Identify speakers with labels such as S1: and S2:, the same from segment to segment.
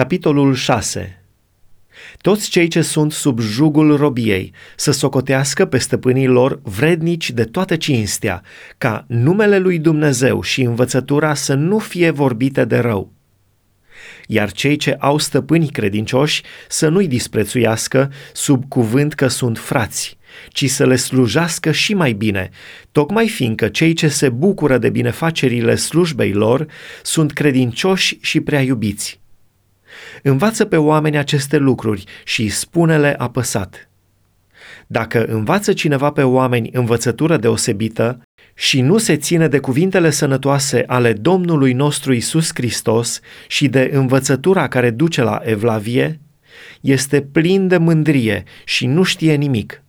S1: Capitolul 6 Toți cei ce sunt sub jugul robiei să socotească pe stăpânii lor vrednici de toată cinstea, ca numele lui Dumnezeu și învățătura să nu fie vorbite de rău. Iar cei ce au stăpâni credincioși să nu-i disprețuiască sub cuvânt că sunt frați, ci să le slujească și mai bine, tocmai fiindcă cei ce se bucură de binefacerile slujbei lor sunt credincioși și prea iubiți. Învață pe oameni aceste lucruri și spune-le apăsat. Dacă învață cineva pe oameni învățătură deosebită și nu se ține de cuvintele sănătoase ale Domnului nostru Isus Hristos și de învățătura care duce la evlavie, este plin de mândrie și nu știe nimic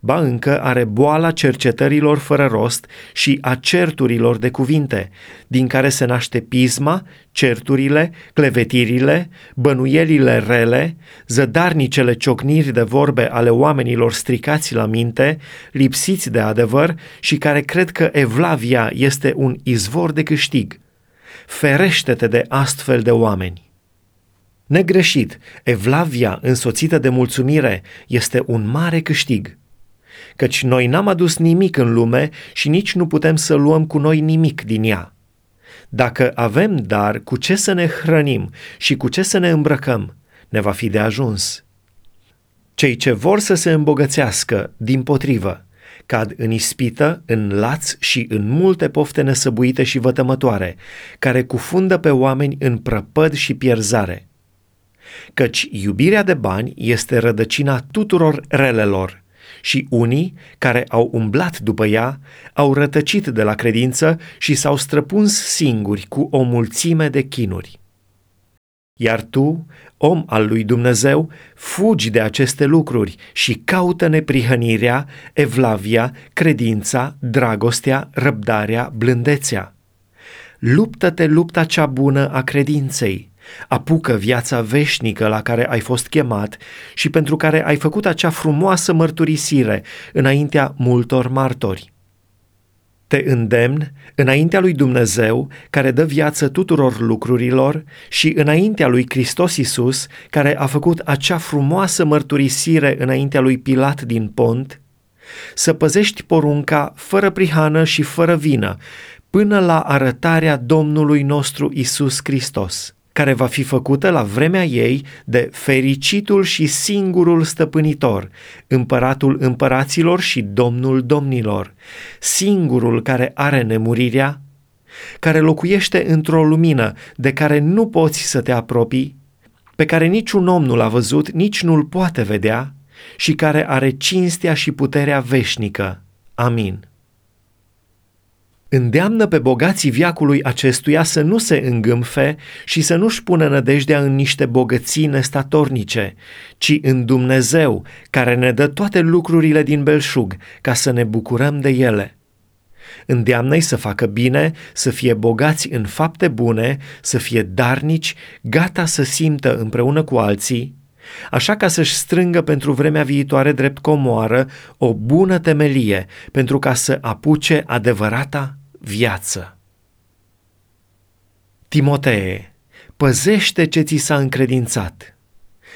S1: ba încă are boala cercetărilor fără rost și a certurilor de cuvinte, din care se naște pisma, certurile, clevetirile, bănuielile rele, zădarnicele ciocniri de vorbe ale oamenilor stricați la minte, lipsiți de adevăr și care cred că evlavia este un izvor de câștig. Ferește-te de astfel de oameni. Negreșit, evlavia însoțită de mulțumire este un mare câștig căci noi n-am adus nimic în lume și nici nu putem să luăm cu noi nimic din ea. Dacă avem dar cu ce să ne hrănim și cu ce să ne îmbrăcăm, ne va fi de ajuns. Cei ce vor să se îmbogățească, din potrivă, cad în ispită, în laț și în multe pofte nesăbuite și vătămătoare, care cufundă pe oameni în prăpăd și pierzare. Căci iubirea de bani este rădăcina tuturor relelor și unii, care au umblat după ea, au rătăcit de la credință și s-au străpuns singuri cu o mulțime de chinuri. Iar tu, om al lui Dumnezeu, fugi de aceste lucruri și caută neprihănirea, evlavia, credința, dragostea, răbdarea, blândețea. Luptă-te lupta cea bună a credinței, Apucă viața veșnică la care ai fost chemat și pentru care ai făcut acea frumoasă mărturisire înaintea multor martori. Te îndemn înaintea lui Dumnezeu, care dă viață tuturor lucrurilor, și înaintea lui Hristos Isus, care a făcut acea frumoasă mărturisire înaintea lui Pilat din Pont, să păzești porunca fără prihană și fără vină, până la arătarea Domnului nostru Isus Hristos care va fi făcută la vremea ei de fericitul și singurul stăpânitor, împăratul împăraților și domnul domnilor, singurul care are nemurirea, care locuiește într-o lumină de care nu poți să te apropii, pe care niciun om nu l-a văzut, nici nu-l poate vedea și care are cinstea și puterea veșnică. Amin. Îndeamnă pe bogații viacului acestuia să nu se îngâmfe și să nu-și pună nădejdea în niște bogății nestatornice, ci în Dumnezeu, care ne dă toate lucrurile din belșug, ca să ne bucurăm de ele. Îndeamnă-i să facă bine, să fie bogați în fapte bune, să fie darnici, gata să simtă împreună cu alții, așa ca să-și strângă pentru vremea viitoare drept comoară o bună temelie, pentru ca să apuce adevărata viață. Timotee, păzește ce ți s-a încredințat.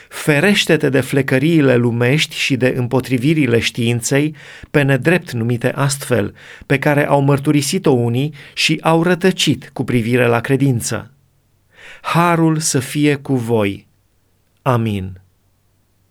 S1: Ferește-te de flecăriile lumești și de împotrivirile științei, pe nedrept numite astfel, pe care au mărturisit-o unii și au rătăcit cu privire la credință. Harul să fie cu voi. Amin.